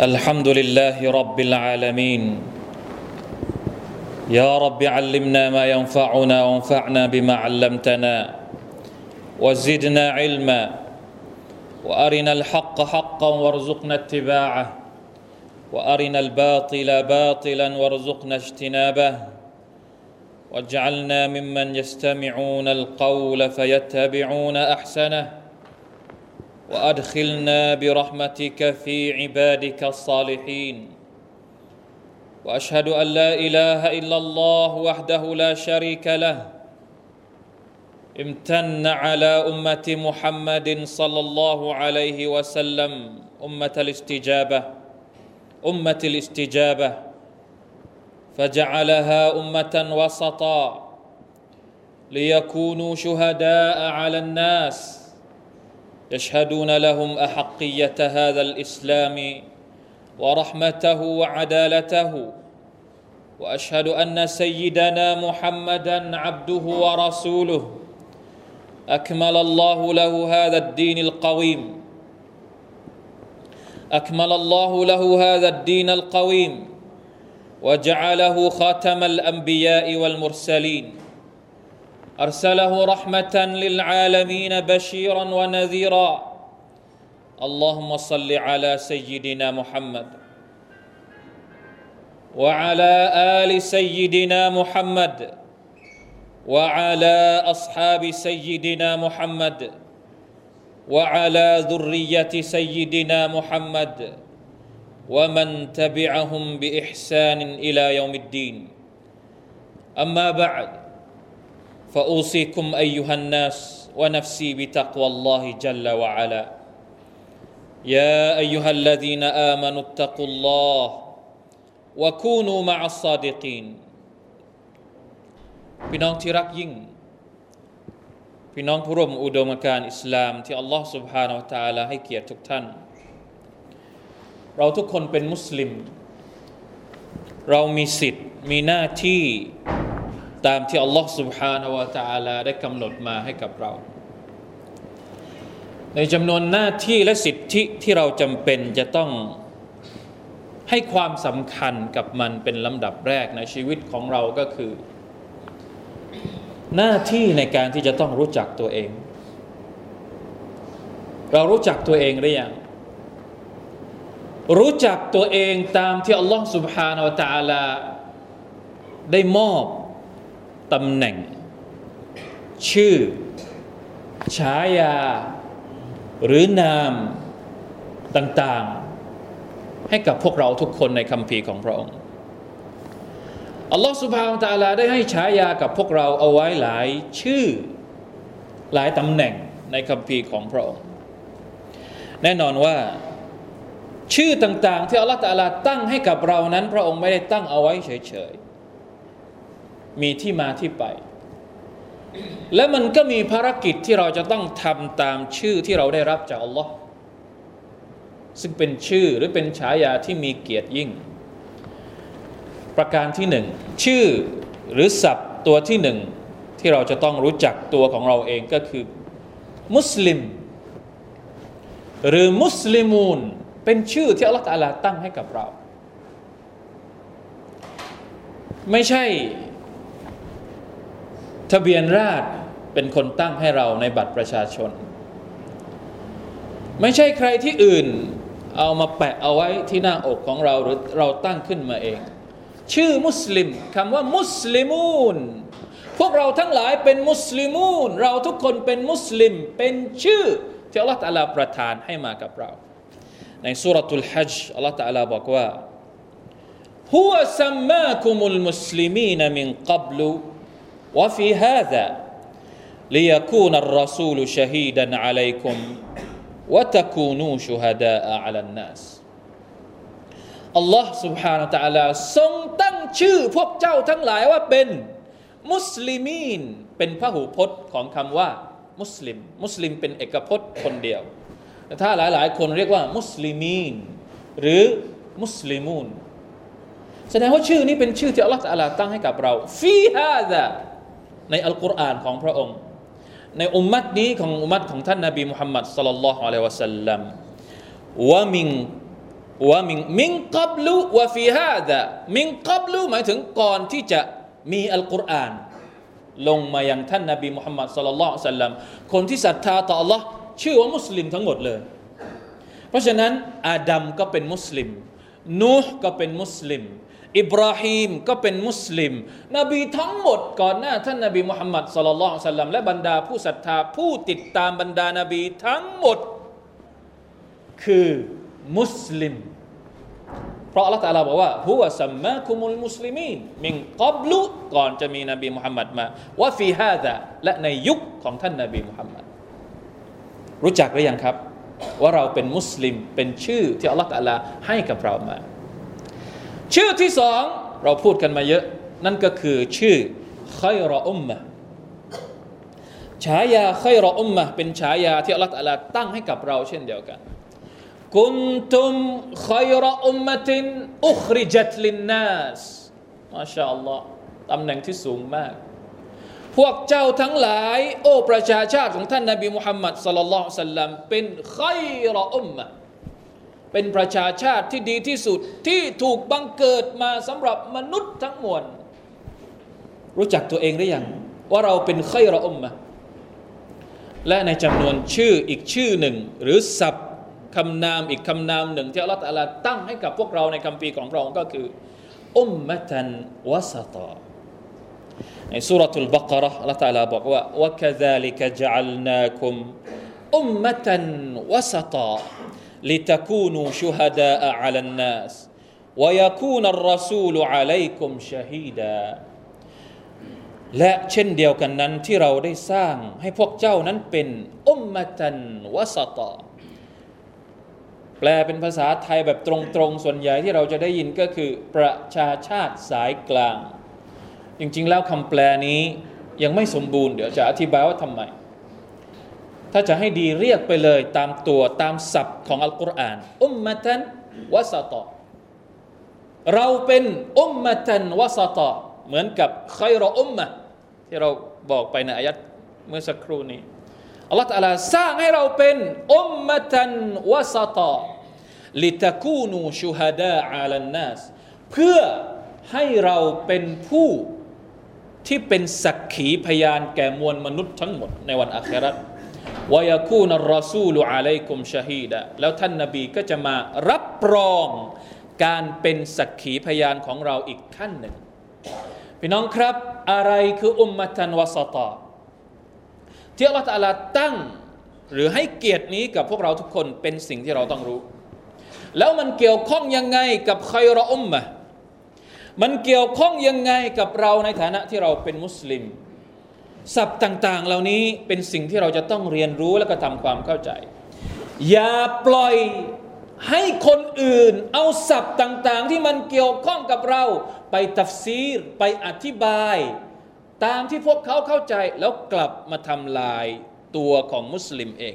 الحمد لله رب العالمين. يا رب علمنا ما ينفعنا وانفعنا بما علمتنا وزدنا علما وأرنا الحق حقا وارزقنا اتباعه وأرنا الباطل باطلا وارزقنا اجتنابه واجعلنا ممن يستمعون القول فيتبعون أحسنه وأدخلنا برحمتك في عبادك الصالحين. وأشهد أن لا إله إلا الله وحده لا شريك له. امتن على أمة محمد صلى الله عليه وسلم أمة الاستجابة أمة الاستجابة. فجعلها أمة وسطا ليكونوا شهداء على الناس. يشهدون لهم أحقية هذا الإسلام ورحمته وعدالته وأشهد أن سيدنا محمدا عبده ورسوله. أكمل الله له هذا الدين القويم. أكمل الله له هذا الدين القويم. وجعله خاتم الأنبياء والمرسلين. أرسله رحمة للعالمين بشيرا ونذيرا. اللهم صل على سيدنا محمد وعلى آل سيدنا محمد وعلى أصحاب سيدنا محمد وعلى ذرية سيدنا محمد ومن تبعهم بإحسان إلى يوم الدين. أما بعد فاوصيكم ايها الناس ونفسي بتقوى الله جل وعلا يا ايها الذين امنوا اتقوا الله وكونوا مع الصادقين พี่น้องที่รักยิ่ง พี่น้องผู้ร่วมอุดมการณ์อิสลาม ที่อัลลอฮ์ سبحانه และ تعالى ให้เกียรติทุกท่าน เราทุกคนเป็นมุสลิม เรามีสิทธิ์มีหน้าที่ ตามที่อัลลอฮ์ سبحانه และ تعالى ได้กำหนดมาให้กับเรา ในจำนวนหน้าที่และสิทธิที่เราจำเป็นจะต้องให้ความสำคัญกับมันเป็นลำดับแรกในชีวิตของเราก็คือ หน้าที่ในการที่จะต้องรู้จักตัวเอง เรารู้จักตัวเองหรือยังรู้จักตัวเองตามที่อัลลอฮ์ سبحانه และ تعالى ได้มอบ ตำแหน่ง ชื่อ ฉายา หรือนามต่างๆ ให้กับพวกเราทุกคนในคำพีของพระองค์อัลลอฮฺสุบฮานตะลาได้ให้ฉายากับพวกเราเอาไว้หลายชื่อหลายตำแหน่งในคำพีของพระองค์ แน่นอนว่าชื่อต่างๆ ที่อัลลอฮฺตะลาตั้งให้กับเรานั้น พระองค์ไม่ได้ตั้งเอาไว้เฉยๆ มีที่มาที่ไป และมันก็มีภารกิจที่เราจะต้องทำตามชื่อที่เราได้รับจากอัลลอฮ์ซึ่งเป็นชื่อหรือเป็นฉายาที่มีเกียรติยิ่ง ประการที่หนึ่งชื่อหรือศัพท์ตัวที่หนึ่งที่เราจะต้องรู้จักตัวของเราเองก็คือ มุสลิม หรือมุสลิมูน เป็นชื่อที่อัลลอฮฺตั้งให้กับเรา ไม่ใช่ ทะเบียนราษฎรเป็นคนตั้งให้เราในบัตรประชาชน ไม่ใช่ใครที่อื่นเอามาแปะเอาไว้ที่หน้าอกของเราหรือเราตั้งขึ้นมาเอง ชื่อมุสลิมคำว่ามุสลิมูนพวกเราทั้งหลายเป็นมุสลิมูนเราทุกคนเป็นมุสลิม เป็นชื่อที่อัลลอฮฺตะลาประทานให้มากับเรา ในสุรทูลฮัจอัลลอฮฺตะลาบอกว่า هو سماكم المسلمين من قبل وفي هذا ليكون الرسول شهيدا عليكم وتكونوا شهداء على الناس อัลลอฮ์ سبحانه และ تعالى ทรงตั้งชื่อพวกเจ้าทั้งหลายว่าเป็นมุสลิมีนเป็นพหูพจน์ของคำว่า มุสลิม มุสลิมเป็นเอกพจน์คนเดียว แต่ถ้าหลาย ๆ คนเรียกว่า มุสลิมีนหรือมุสลิมูนแสดงว่าชื่อนี้เป็นชื่อที่อัลลอฮฺตะอาลาตั้งให้กับเราฟีฮาดะ ในอัลกุรอานของพระองค์ ในอุมมัตนี้ของอุมมัตของท่านนบีมุฮัมมัดสัลลัลลอฮุอะลัยฮิวะสัลลัมวะมิงว่ามิงมิงกับลุวะฟีฮาดะมิงกับลุหมายถึงก่อนที่จะมีอัลกุรอานลงมายังท่านนบีมุฮัมมัดสุลลัลสัลลัมคนที่ศรัทธาต่อ Allah ชื่อว่ามุสลิมทั้งหมดเลย เพราะฉะนั้นอาดัมก็เป็นมุสลิมนูห์ก็เป็นมุสลิม อิบราฮิมก็เป็นมุสลิม นบีทั้งหมดก่อนหน้าท่านนบีมุฮัมมัดสุลลัลสัลลัมและบรรดาผู้ศรัทธาผู้ติดตามบรรดานบีทั้งหมด คือมุสลิม เพราะอัลลอฮฺตาลาบอกว่าฮุวสัมมาคุมุลมุสลิมีนมิงกับลุก่อนจะมีนบีมุฮัมมัดมาวะฟีฮาดะและในยุคของท่านนบีมุฮัมมัดรู้จักหรือยังครับ ว่าเราเป็นมุสลิมเป็นชื่อที่อัลลอฮฺตาลาให้กับเรามา ชื่อที่สองเราพูดกันมาเยอะ นั่นก็คือชื่อขัยรออุมมะฉายาขัยรออุมมะเป็นฉายาที่อัลลอฮฺตั้งให้กับเราเช่นเดียวกันกุนตุมขัยรออุมมะตินอุคริจัตลินนัสมาชาอัลลอฮ์ตำแหน่งที่สูงมาก พวกเจ้าทั้งหลาย โอ้ประชาชาติของท่านนบีมุฮัมมัดสลลัลลอฮุสัลลัมเป็นขัยรอุมมะ เป็นประชาชาติที่ดีที่สุดที่ถูกบังเกิดมาสำหรับมนุษย์ทั้งมวล รู้จักตัวเองหรือยัง ว่าเราเป็นใครเราอุมมาและในจำนวนชื่ออีกชื่อหนึ่ง หรือศัพท์คำนามอีกคำนามหนึ่งที่อัลลอฮฺตั้งให้กับพวกเราในคำพีของพระองค์ก็คือ อุมมะตันวสตาในสุรทูลบักระอัลลอฮฺลาบอกว่าวะกะซาลิกะจัลนาคุมอุมมะตันวสตา لتكونوا شهداء على الناس ويكون الرسول عليكم شهيدا และเช่นเดียวกันนั้นที่เราได้สร้างให้พวกเจ้านั้นเป็นอุมมะตันวะสตาแปลเป็นภาษาไทยแบบตรงๆ ส่วนใหญ่ที่เราจะได้ยินก็คือประชาชาติสายกลาง จริงๆ แล้วคำแปลนี้ยังไม่สมบูรณ์ เดี๋ยวจะอธิบายว่าทำไม ถ้าจะให้ดีเรียกไปเลยตามตัวตามศัพท์ของอัลกุรอาน อุมมะตันวะสตอเราเป็นอุมมะตันวะสตอเหมือนกับใครรออุมมะที่เราบอกไปในอายัดเมื่อสักครู่นี้อัลลอฮฺตาลาสร้างให้เราเป็นอุมมะตันวะสตาลิตะคูนูชูฮดาอาลันนัสเพื่อให้เราเป็นผู้ที่เป็นสักขีพยานแก่มวลมนุษย์ทั้งหมดในวันอาคราต วายคูนัรอซูลุอะลัยกุมชาฮีดะแล้วท่านนบีก็จะมารับรองการเป็นสักขีพยานของเราอีกขั้นหนึ่ง พี่น้องครับอะไรคืออุมมะตันวสตาที่อัลลอฮฺตาลาตั้ง หรือให้เกียรตินี้กับพวกเราทุกคนเป็นสิ่งที่เราต้องรู้ แล้วมันเกี่ยวข้องยังไงกับใครรออุมมะมันเกี่ยวข้องยังไงกับเราในฐานะที่เราเป็นมุสลิม ศัพท์ต่างๆ เหล่านี้เป็นสิ่งที่เราจะต้องเรียนรู้และก็ทำความเข้าใจ อย่าปล่อยให้คนอื่นเอาศัพท์ต่างๆ ที่มันเกี่ยวข้องกับเรา ไปตัฟซีรไปอธิบาย ตามที่พวกเขาเข้าใจแล้วกลับมาทำลายตัวของมุสลิมเอง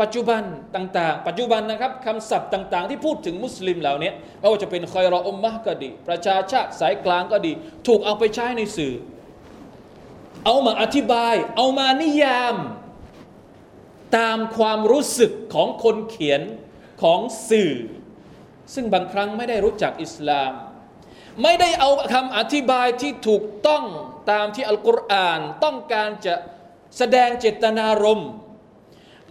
ปัจจุบันต่างๆ ปัจจุบันนะครับคำศัพท์ต่างๆ ที่พูดถึงมุสลิมเหล่านี้ไม่ว่าจะเป็นคอยรออุมมะก็ดี ประชาชาติสายกลางก็ดี ถูกเอาไปใช้ในสื่อ เอามาอธิบาย เอามานิยาม ตามความรู้สึกของคนเขียนของสื่อ ซึ่งบางครั้งไม่ได้รู้จักอิสลาม ไม่ได้เอาคำอธิบายที่ถูกต้องตามที่อัลกุรอานต้องการจะแสดงเจตนารมณ์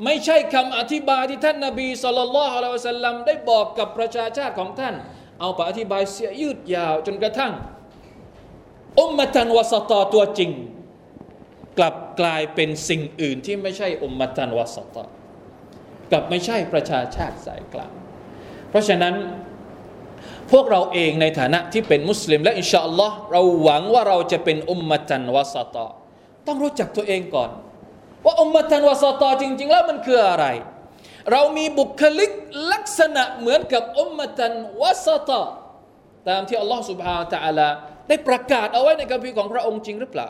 ไม่ใช่คำอธิบายที่ท่านนาบีสุลต่านละฮ์อะลัยสัลลัมได้บอกกับประชาชาติของท่าน เอาไปอธิบายเสียยืดยาวจนกระทั่งอุมมะตันวสตอตัวจริง กลับกลายเป็นสิ่งอื่นที่ไม่ใช่อุมมตันวัสตะกลับไม่ใช่ประชาชาติสายกลาง เพราะฉะนั้นพวกเราเองในฐานะที่เป็นมุสลิม และอินชาอัลลอฮ์เราหวังว่าเราจะเป็นอุมมตันวัสตะต้องรู้จักตัวเองก่อน ว่าอุมมตันวัสตะจริง ๆ แล้วมันคืออะไร เรามีบุคลิกลักษณะเหมือนกับอุมมตันวัสตะตามที่อัลลอฮ์สุบฮานตะอัลาได้ประกาศเอาไว้ในกัมภีร์ของพระองค์จริงหรือเปล่า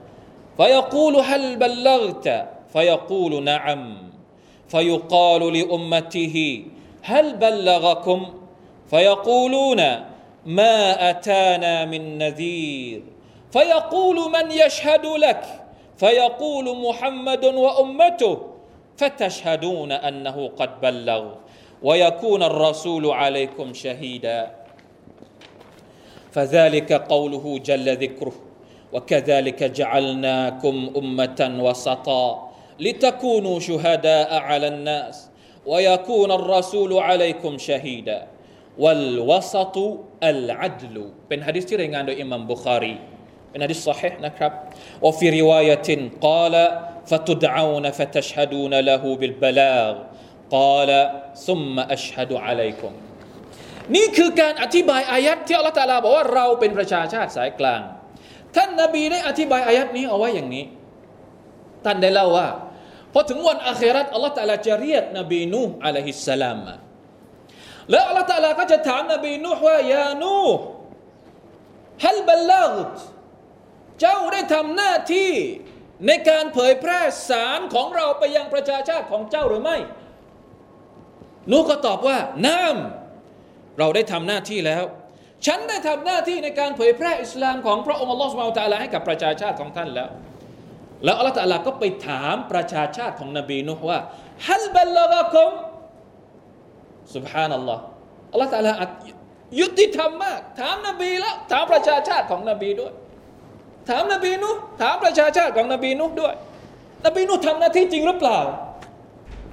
فيقول هل بلغت؟ فيقول نعم. فيقال لأمته هل بلغكم؟ فيقولون ما أتانا من نذير. فيقول من يشهد لك؟ فيقول محمد وأمته فتشهدون أنه قد بلغ. ويكون الرسول عليكم شهيدا. فذلك قوله جل ذكره. وكذلك جعلناكم أمة وسطا لتكونوا شهداء على الناس ويكون الرسول عليكم شهيدا والوسط العدل เป็นฮะดิษที่รายงานโดยอิหมัมบุคารีเป็นฮะดิษ صحيح นะครับ وفي رواية قال فتدعون فتشهدون له بالبلاغ قال ثم أشهد عليكم นี่คือการอธิบายอายัดที่อัลลอฮฺตาลาบอกว่าเราเป็นประชาชาติสายกลาง ท่านนาบีได้อธิบายอายัดนี้เอาไว้อย่างนี้ ท่านได้เล่าว่าพอถึงวันอาคราตอัลลอฮฺตาลาจะเรียกนบีนูอะลัยฮิสสลามมาแล้วอัลลอฮฺตาลาก็จะถามนบีนูว่ายานูฮัลบัลลักเจ้าได้ทำหน้าที่ในการเผยแพร่สารของเราไปยังประชาชาติของเจ้าหรือไม่ นูก็ตอบว่าน้ำเราได้ทำหน้าที่แล้ว ฉันได้ทำหน้าที่ในการเผยแพร่อิสลามของพระองค์อัลลอฮฺสุบไบร์ตะลาให้กับประชาชาติของท่านแล้ว แล้วอัลลอฮฺตะลาก็ไปถามประชาชาติของนบีนุฮว่าฮัลบัลลกะคุมสุบฮานัลลอฮ์อัลลอฮฺตะลายุติธรรมมาก ถามนบีแล้ว ถามประชาชาติของนบีด้วย ถามนบีนุถามประชาชาติของนบีนุด้วย นบีนุทำหน้าที่จริงหรือเปล่า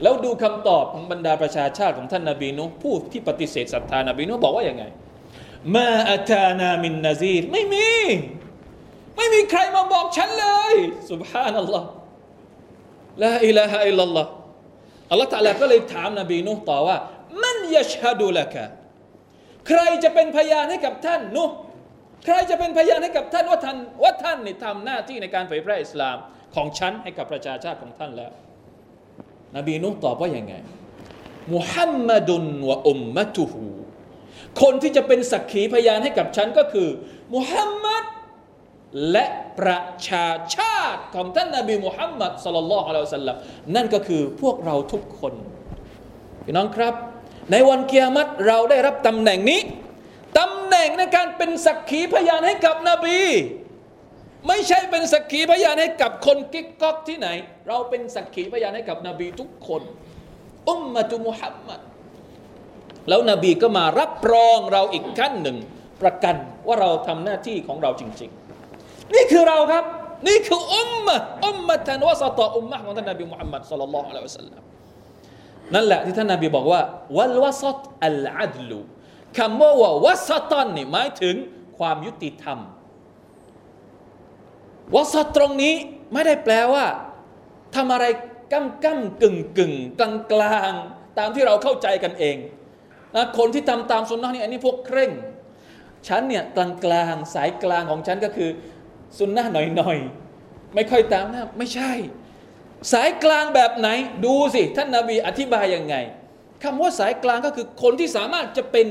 แล้วดูคำตอบของบรรดาประชาชาติของท่านนบีนุผู้ที่ปฏิเสธศรัทธานบีนุบอกว่าอย่างไง มาอัตานามินนาซีรไม่มี ไม่มีใครมาบอกฉันเลยสุบฮานัลลอฮ์ลาอิลาฮะอิลลัลลอฮ์อัลลอฮ์ตะลาก็เลยถามนบีนุต่อว่า มันยชฮดุละกะใครจะเป็นพยานให้กับท่านนุใครจะเป็นพยานให้กับท่านว่าท่านว่าท่านนี่ทำหน้าที่ในการเผยแพร่อิสลามของฉันให้กับประชาชาติของท่านแล้ว นบีนุตอบว่าอย่างไงมุฮัมมัดุนวะอุมมะตุฮู คนที่จะเป็นสักขีพยานให้กับฉันก็คือมุฮัมมัดและประชาชาติของท่านนบีมุฮัมมัดสุลลัลลอฮุอะลัยฮิสัลลัมนั่นก็คือพวกเราทุกคนพี่น้องครับ ในวันเกียรติเราได้รับตำแหน่งนี้ตำแหน่งในการเป็นสักขีพยานให้กับนบี ไม่ใช่เป็นสักขีพยานให้กับคนกิ๊กก๊อกที่ไหน เราเป็นสักขีพยานให้กับนบีทุกคน อุมมะตุมุฮัมมัด แล้วนบีก็มารับรองเราอีกขั้นหนึ่ง ประกันว่าเราทำหน้าที่ของเราจริง ๆ นี่คือเราครับ นี่คืออุมมะอุมมะทันวสตออุมมะของท่านนบีมุฮัมมัดสุลลัลลอฮุอะลัยฮิวะสัลลัมนั่นแหละที่ท่านนบีบอกว่าวัลวะซัตอัลอัดลูคำว่าว่าวัสตันนี่หมายถึงความยุติธรรมวัสตรงนี้ไม่ได้แปลว่าทำอะไรกั้มกั้มกึ่งกึ่งกลางกลางตามที่เราเข้าใจกันเอง นะคนที่ทำตามสุนนะนี่อันนี้พวกเคร่ง ฉันเนี่ยกลางกลางสายกลางของฉันก็คือสุนนะหน่อยหน่อยไม่ค่อยตามนะไม่ใช่ สายกลางแบบไหน ดูสิท่านนาบีอธิบายยังไงคำว่าสายกลางก็คือคนที่สามารถจะเป็น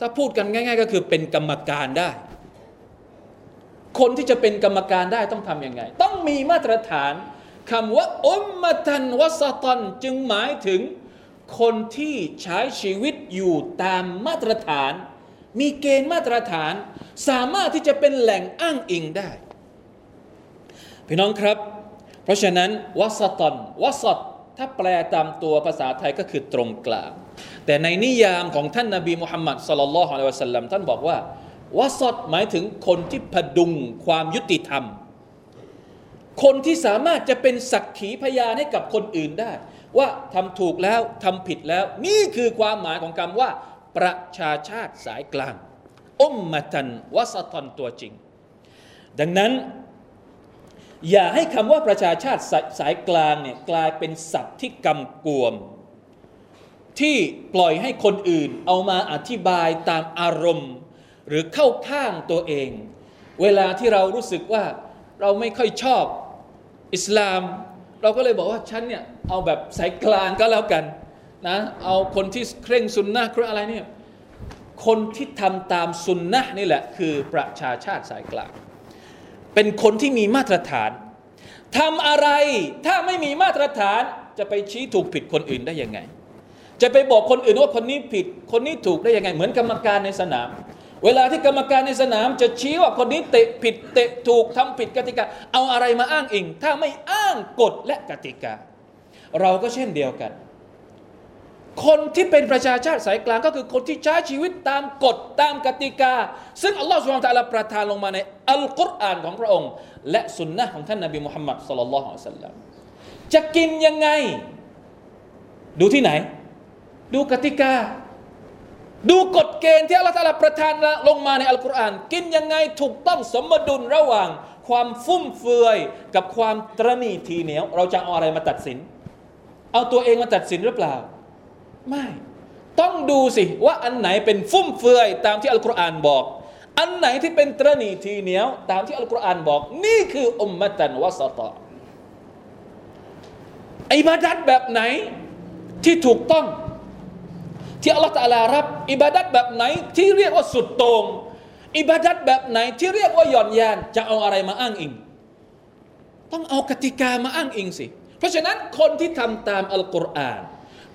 ถ้าพูดกันง่าย ๆ ก็คือเป็นกรรมการได้ คนที่จะเป็นกรรมการได้ต้องทำยังไง ต้องมีมาตรฐานคำว่าอุมมะตันวัสตันจึงหมายถึง คนที่ใช้ชีวิตอยู่ตามมาตรฐาน มีเกณฑ์มาตรฐาน สามารถที่จะเป็นแหล่งอ้างอิงได้ พี่น้องครับ เพราะฉะนั้นวัสตันวัสตถ้าแปลตามตัวภาษาไทยก็คือตรงกลาง แต่ในนิยามของท่านนาบีมุฮัมมัดสลลัลลอฮุอะลัยฮิวะสัลลัมท่านบอกว่าวสตหมายถึงคนที่พดุงความยุติธรรม คนที่สามารถจะเป็นสักขีพยานให้กับคนอื่นได้ ว่าทำถูกแล้วทำผิดแล้ว นี่คือความหมายของคำว่า ประชาชาติสายกลางอุมมะตันวัสตันตัวจริง ดังนั้น อย่าให้คำว่าประชาชาติสาสายกลางเนี่ยกลายเป็นศัพท์ที่กำกวม ที่ปล่อยให้คนอื่นเอามาอธิบายตามอารมณ์ หรือเข้าข้างตัวเอง เวลาที่เรารู้สึกว่าเราไม่ค่อยชอบอิสลาม เราก็เลยบอกว่าฉันเนี่ยเอาแบบสายกลางก็แล้วกันนะเอาคนที่เคร่งสุนนะเคร่งอะไรเนี่ยคนที่ทำตามสุนนะนี่แหละคือประชาชาติสายกลาง เป็นคนที่มีมาตรฐานทำอะไรถ้าไม่มีมาตรฐานจะไปชี้ถูกผิดคนอื่นได้ยังไง จะไปบอกคนอื่นว่าคนนี้ผิด คนนี้ถูกได้ยังไง เหมือนกรรมการในสนาม เวลาที่กรรมการในสนามจะชี้ว่าคนนี้เตะผิดเตะถูกทำผิดกติกา เอาอะไรมาอ้างอิง ถ้าไม่อ้างกฎและกติกา เราก็เช่นเดียวกัน คนที่เป็นประชาชาติสายกลางก็คือคนที่ใช้ชีวิตตามกฎตามกติกา ซึ่งอัลลอฮฺสุบฮานตะลาประทานลงมาในอัลกุรอานของพระองค์ และสุนนะของท่านนบีมุฮัมมัดสุลลัลลอฮุอะลัยฮิสัลลัมจะกินยังไง ดูที่ไหน ดูกติกา ดูกฎเกณฑ์ที่อัลลอฮฺประทานลงมาในอัลกุรอานกินยังไงถูกต้องสมดุลระหว่าง ความฟุ่มเฟือยกับความตรณีทีเหนียว เราจะเอาอะไรมาตัดสิน เอาตัวเองมาตัดสินหรือเปล่า ไม่ ต้องดูสิว่าอันไหนเป็นฟุ่มเฟือยตามที่อัลกุรอานบอก อันไหนที่เป็นตรณีทีเหนียว ตามที่อัลกุรอานบอก นี่คืออุมมะตันวะสตะอิบาดัตแบบไหนที่ถูกต้อง ที่อัลลอฮฺตาลารับ อิบาดัตแบบไหนที่เรียกว่าสุดโตง่งอิบาดัตแบบไหนที่เรียกว่าหย่อนยาน จะเอาอะไรมาอ้างอิง ต้องเอากติกามาอ้างอิงสิ เพราะฉะนั้นคนที่ทำตามอัลกุรอาน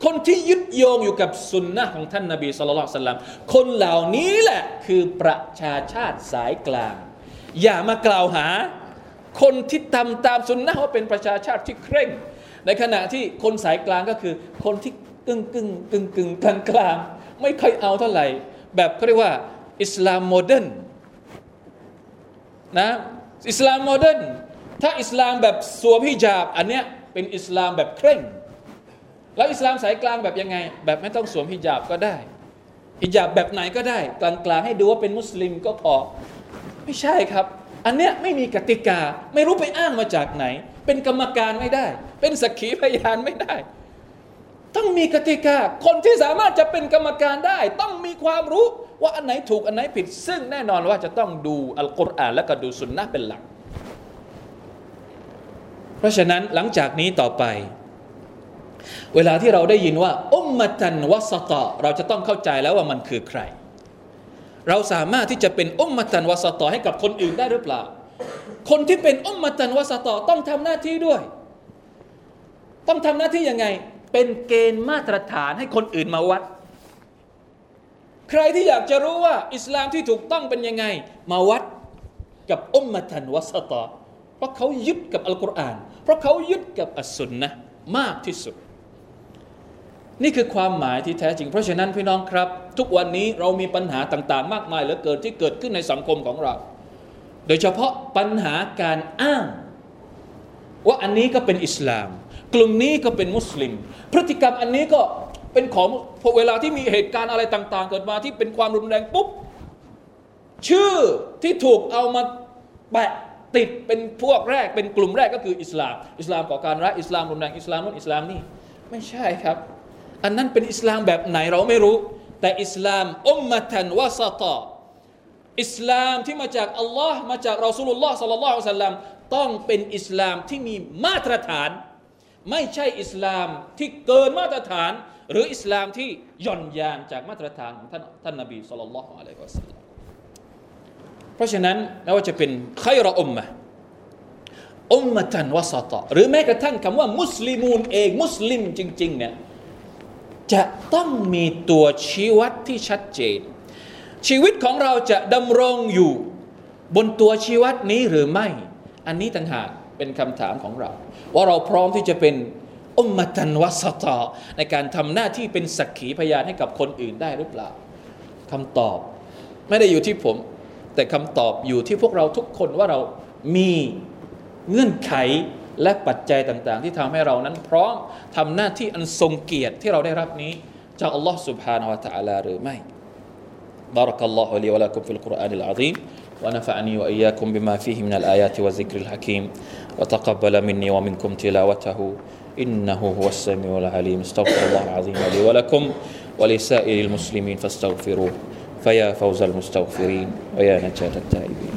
คนที่ยึดโยงอยู่กับสุนนะของท่านนาบีสุลต่านคนเหล่านี้แหละคือประชาชาติสายกลาง อย่ามากล่าวหา คนที่ทำตามสุนนะว่าเป็นประชาชาติที่เคร่ง ในขณะที่คนสายกลางก็คือคนที่ กึ่งกึ่งกึ่งกึ่งกลางกลางไม่ค่อยเอาเท่าไหร่ แบบเขาเรียกว่า อิสลาม modern นะอิสลาม modern ถ้าอิสลามแบบสวมฮิญาบ อันเนี้ยเป็นอิสลามแบบเคร่ง แล้วอิสลามสายกลางแบบยังไง แบบไม่ต้องสวมฮิญาบก็ได้ฮิญาบแบบไหนก็ได้กลางๆให้ดูว่าเป็นมุสลิมก็พอไม่ใช่ครับ อันเนี้ยไม่มีกติกาไม่รู้ไปอ้างมาจากไหน เป็นกรรมการไม่ได้ เป็นสักขีพยานไม่ได้ ต้องมีกติกา คนที่สามารถจะเป็นกรรมการได้ ต้องมีความรู้ว่าอันไหนถูกอันไหนผิด ซึ่งแน่นอนว่าจะต้องดูอัลกุรอานและก็ดูสุนนะเป็นหลัก เพราะฉะนั้นหลังจากนี้ต่อไป เวลาที่เราได้ยินว่าอุมมะตันวัสตะเราจะต้องเข้าใจแล้วว่ามันคือใคร เราสามารถที่จะเป็นอุมมะตันวัสตะให้กับคนอื่นได้หรือเปล่า คนที่เป็นอุมมะตันวัสตะต้องทำหน้าที่ด้วย ต้องทำหน้าที่ยังไง เป็นเกณฑ์มาตรฐานให้คนอื่นมาวัด ใครที่อยากจะรู้ว่า อิสลามที่ถูกต้องเป็นยังไง มาวัดกับอุมมะตันวัสตะเพราะเขายึดกับอัลกุรอาน เพราะเขายึดกับอัสสุนนะมากที่สุด นี่คือความหมายที่แท้จริง เพราะฉะนั้นพี่น้องครับ ทุกวันนี้เรามีปัญหาต่างๆ มากมายเหลือเกินที่เกิดขึ้นในสังคมของเรา โดยเฉพาะปัญหาการอ้าง ว่าอันนี้ก็เป็นอิสลาม กลุ่มนี้ก็เป็นมุสลิม พฤติกรรมอันนี้ก็เป็นของพอเวลาที่มีเหตุการณ์อะไรต่าง ๆ เกิดมาที่เป็นความรุนแรงปุ๊บชื่อที่ถูกเอามาแปะติดเป็นพวกแรกเป็นกลุ่มแรกก็คืออิสลาม อิสลามก่อการร้ายอิสลามรุนแรงอิสลามนู่นอิสลามนี่ไม่ใช่ครับ อันนั้นเป็นอิสลามแบบไหนเราไม่รู้ แต่อิสลามอุมมะทันวะซาตาอิสลามที่มาจากอัลลอฮ์มาจากรอสูลุลลอฮ์สัลลัลลอฮุอะลัยฮิสัลลัมต้องเป็นอิสลามที่มีมาตรฐาน ไม่ใช่อิสลามที่เกินมาตรฐาน หรืออิสลามที่ย่อนยานจากมาตรฐานของท่านท่านนบีสัลลัลลอฮุอะลัยฮิวะสัลลัมเพราะฉะนั้นไม่ว่าจะเป็นใครรออุมมะอุมมะทันวะซาตาหรือแม้กระทั่งคำว่ามุสลิมูนเองมุสลิมจริงๆเนี่ยจะต้องมีตัวชี้วัดที่ชัดเจน ชีวิตของเราจะดำรงอยู่บนตัวชี้วัดนี้หรือไม่ อันนี้ต่างหาก เป็นคำถามของเรา ว่าเราพร้อมที่จะเป็นอุมมตันวัสตอในการทำหน้าที่เป็นสักขีพยานให้กับคนอื่นได้หรือเปล่าคำตอบไม่ได้อยู่ที่ผม แต่คำตอบอยู่ที่พวกเราทุกคนว่าเรามีเงื่อนไขและปัจจัยต่างๆ ที่ทำให้เรานั้นพร้อมทำหน้าที่อันทรงเกียรติที่เราได้รับนี้จากอัลลอฮ์ سبحانه และ تعالى หรือไม่ بارك الله لي ولكم في القرآن العظيم ونفعني وإياكم بما فيه من الآيات والذكر الحكيم. وتقبل مني ومنكم تلاوته. إنه هو السميع العليم. استغفر الله العظيم لي ولكم ولسائر المسلمين فاستغفروه. فيا فوز المستغفرين. ويا نجاة التائبين.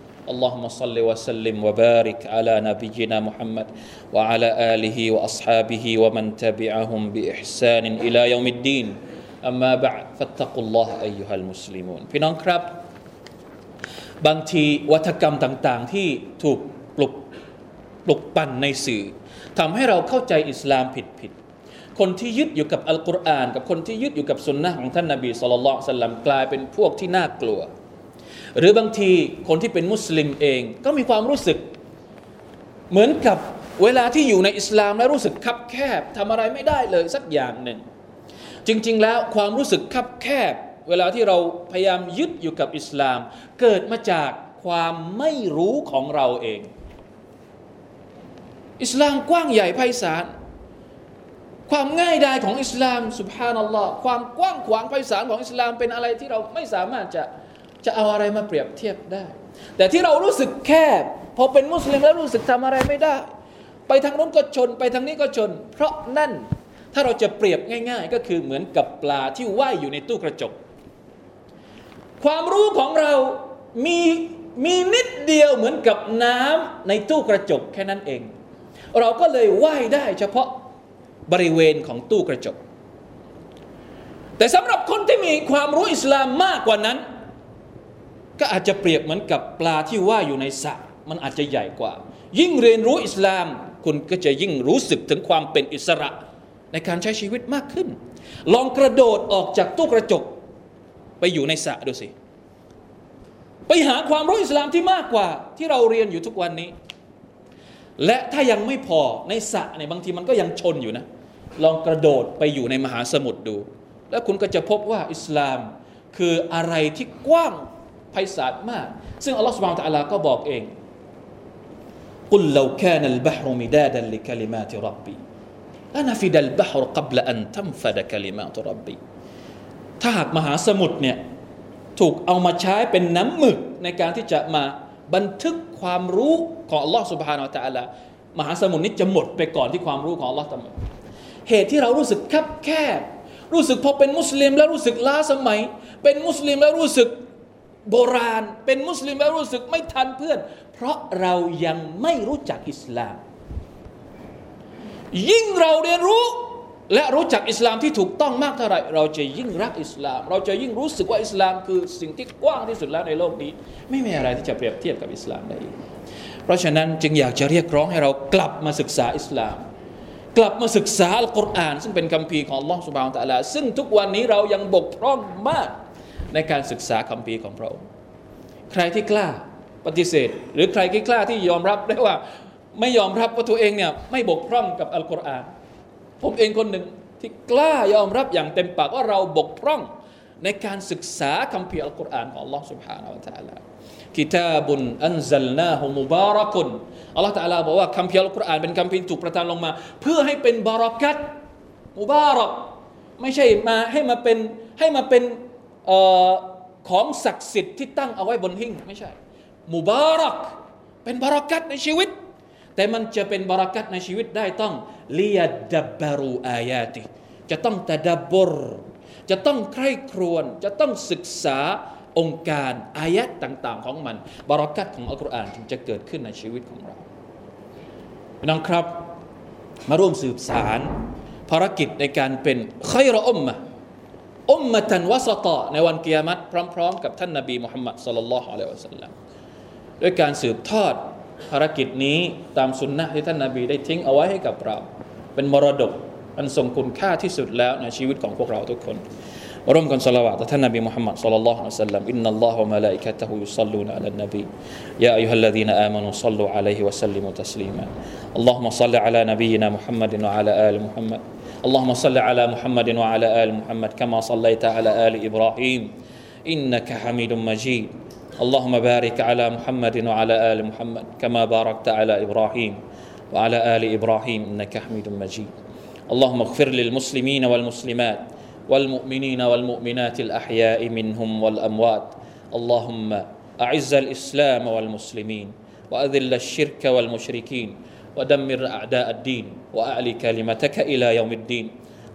اللهم صل وسلم وبارك على نبينا محمد وعلى آله وأصحابه ومن تبعهم بإحسان إلى يوم الدين أما بعد فاتقوا الله أيها المسلمون พี่น้องครับ บางทีวัฒกรรมต่างๆ ที่ถูกปลุกปลุกปั่นในสื่อทำให้เราเข้าใจอิสลามผิดๆคนที่ยึดอยู่กับอัลกุรอาน กับคนที่ยึดอยู่กับสุนนะของท่านนาบีสุลต่านสัลลัมกลายเป็นพวกที่น่ากลัว หรือบางทีคนที่เป็นมุสลิมเองก็มีความรู้สึก เหมือนกับเวลาที่อยู่ในอิสลามแล้วรู้สึกคับแคบทำอะไรไม่ได้เลยสักอย่างหนึ่ง จริง ๆ แล้วความรู้สึกคับแคบ เวลาที่เราพยายามยึดอยู่กับอิสลาม เกิดมาจากความไม่รู้ของเราเอง อิสลามกว้างใหญ่ไพศาลความง่ายดายของอิสลามสุบฮานัลลอฮ์ความกว้างขวางไพศาลของอิสลามเป็นอะไรที่เราไม่สามารถจะ จะเอาอะไรมาเปรียบเทียบได้ แต่ที่เรารู้สึกแคบ พอเป็นมุสลิมแล้วรู้สึกทำอะไรไม่ได้ ไปทางนู้นก็ชน ไปทางนี้ก็ชน เพราะนั่นถ้าเราจะเปรียบง่าย ๆ ก็คือเหมือนกับปลาที่ว่ายอยู่ในตู้กระจก ความรู้ของเรามีมีนิดเดียวเหมือนกับน้ำในตู้กระจกแค่นั้นเอง เราก็เลยว่ายได้เฉพาะบริเวณของตู้กระจก แต่สำหรับคนที่มีความรู้อิสลามมากกว่านั้น อาจจะเปรียบเหมือนกับปลาที่ว่ายอยู่ในสระมันอาจจะใหญ่กว่า ยิ่งเรียนรู้อิสลาม คุณก็จะยิ่งรู้สึกถึงความเป็นอิสระในการใช้ชีวิตมากขึ้น ลองกระโดดออกจากตู้กระจกไปอยู่ในสระดูสิ ไปหาความรู้อิสลามที่มากกว่า ที่เราเรียนอยู่ทุกวันนี้ และถ้ายังไม่พอในสระเนี่ยบางทีมันก็ยังชนอยู่นะ ลองกระโดดไปอยู่ในมหาสมุทรดู แล้วคุณก็จะพบว่าอิสลามคืออะไรที่กว้าง ไพศาลมาก ซึ่งอัลลอฮฺสุบฮานะฮูวะตะอาลาก็บอกเองقل لو كان البحر مدادا لكلمات ربي لنفد البحر قبل أن تنفد كلمات ربيถ้าหากมหาสมุทรเนี่ยถูกเอามาใช้เป็นน้ำหมึกในการที่จะมาบันทึกความรู้ของอัลลอฮฺสุบฮานะฮูวะตะอาลามหาสมุทรนี้จะหมดไปก่อนที่ความรู้ของอัลลอฮฺจะหมดเหตุที่เรารู้สึกคับแคบ รู้สึกพอเป็นมุสลิมแล้วรู้สึกล้าสมัย เป็นมุสลิมแล้วรู้สึก โบราณ เป็นมุสลิมแล้วรู้สึกไม่ทันเพื่อน เพราะเรายังไม่รู้จักอิสลาม ยิ่งเราเรียนรู้และรู้จักอิสลามที่ถูกต้องมากเท่าไหร่ เราจะยิ่งรักอิสลาม เราจะยิ่งรู้สึกว่าอิสลามคือสิ่งที่กว้างที่สุดแล้วในโลกนี้ ไม่มีอะไรที่จะเปรียบเทียบกับอิสลามได้อีกเพราะฉะนั้นจึงอยากจะเรียกร้องให้เรากลับมาศึกษาอิสลาม กลับมาศึกษาอัลกุรอาน ซึ่งเป็นคำพีของอัลลอฮฺสุบานตะลาซึ่งทุกวันนี้เรายังบกพร่องมาก ในการศึกษาคำพีของพระองค์ใครที่กล้าปฏิเสธ หรือใครที่กล้าที่ยอมรับได้ว่าไม่ยอมรับว่าตัวเองเนี่ยไม่บกพร่องกับอัลกุรอานผมเองคนหนึ่งที่กล้ายอมรับอย่างเต็มปากว่าเราบกพร่องในการศึกษาคำพีอัลกุรอานของ Allah سبحانه และ تعالى กิตาบุนอันซัลนาฮุมุบารักุนอัลลอฮฺตะลาบอกว่าคำพีอัลกุรอานเป็นคำพีถูกประทานลงมา เพื่อให้เป็นบารักัตมุบารักไม่ใช่มาให้มาเป็นให้มาเป็น ของศักดิ์สิทธิ์ที่ตั้งเอาไว้บนหิ้งไม่ใช่มุบารักเป็นบารักัตในชีวิต แต่มันจะเป็นบารักัตในชีวิตได้ต้องเลียดับบารูอายาติจะต้องตะดับบรจะต้องใคร่ครวญจะต้องศึกษาองค์การอายะต่าง ๆ ของมันบารักัตของอัลกุรอานถึงจะเกิดขึ้นในชีวิตของเราพี่น้องครับ มาร่วมสืบสารภารกิจในการเป็นไครอมมะ อุมมะตันวสตะในวันเกียรติพร้อม ๆ กับท่านนาบีมุฮัมมัดสลลัลลอฮุอะลัยฮิวะสัลลัมด้วยการสืบทอดภารกิจนี้ตามสุนนะที่ท่านนาบีได้ทิ้งเอาไว้ให้กับเรา เป็นมรดกอันทรงคุณค่าที่สุดแล้วในชีวิตของพวกเราทุกคนร่วมกันสละวาตต่อท่านนบีมุฮัมมัดสัลลัลลอฮุอะลัยฮิวะสัลลัมإن الله وملائكته يصلون على النبي يا أيها الذين آمنوا صلوا عليه وسلموا تسليما اللهم صل على نبينا محمد وعلى آل محمد اللهم صل على محمد وعلى آل محمد كما صليت على آل إبراهيم. إنك حميد مجيد. اللهم بارك على محمد وعلى آل محمد كما باركت على إبراهيم وعلى آل إبراهيم. إنك حميد مجيد. اللهم اغفر للمسلمين والمسلمات والمؤمنين والمؤمنات الأحياء منهم والأموات. اللهم أعز الإسلام والمسلمين وأذل الشرك والمشركين ودمر أعداء الدين وأعلي كلمتك إلى يوم الدين.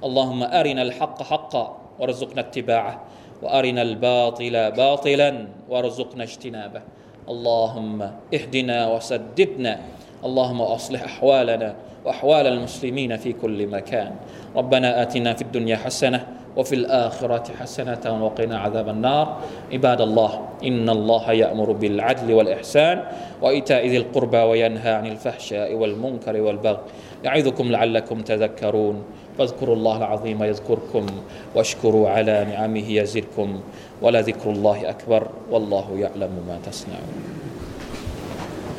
اللهم أرنا الحق حقا وارزقنا اتباعه وأرنا الباطل باطلا وارزقنا اجتنابه. اللهم اهدنا وسددنا اللهم أصلح أحوالنا وأحوال المسلمين في كل مكان. ربنا آتنا في الدنيا حسنة وفي الآخرة حسنة وقنا عذاب النار. عباد الله إن الله يأمر بالعدل والإحسان وإيتاء ذي القربى وينهى عن الفحشاء والمنكر والبغي. يعظكم لعلكم تذكرون. فاذكروا الله العظيم يذكركم واشكروا على نعمه يزدكم. ولذكر الله أكبر. والله يعلم ما تصنعون.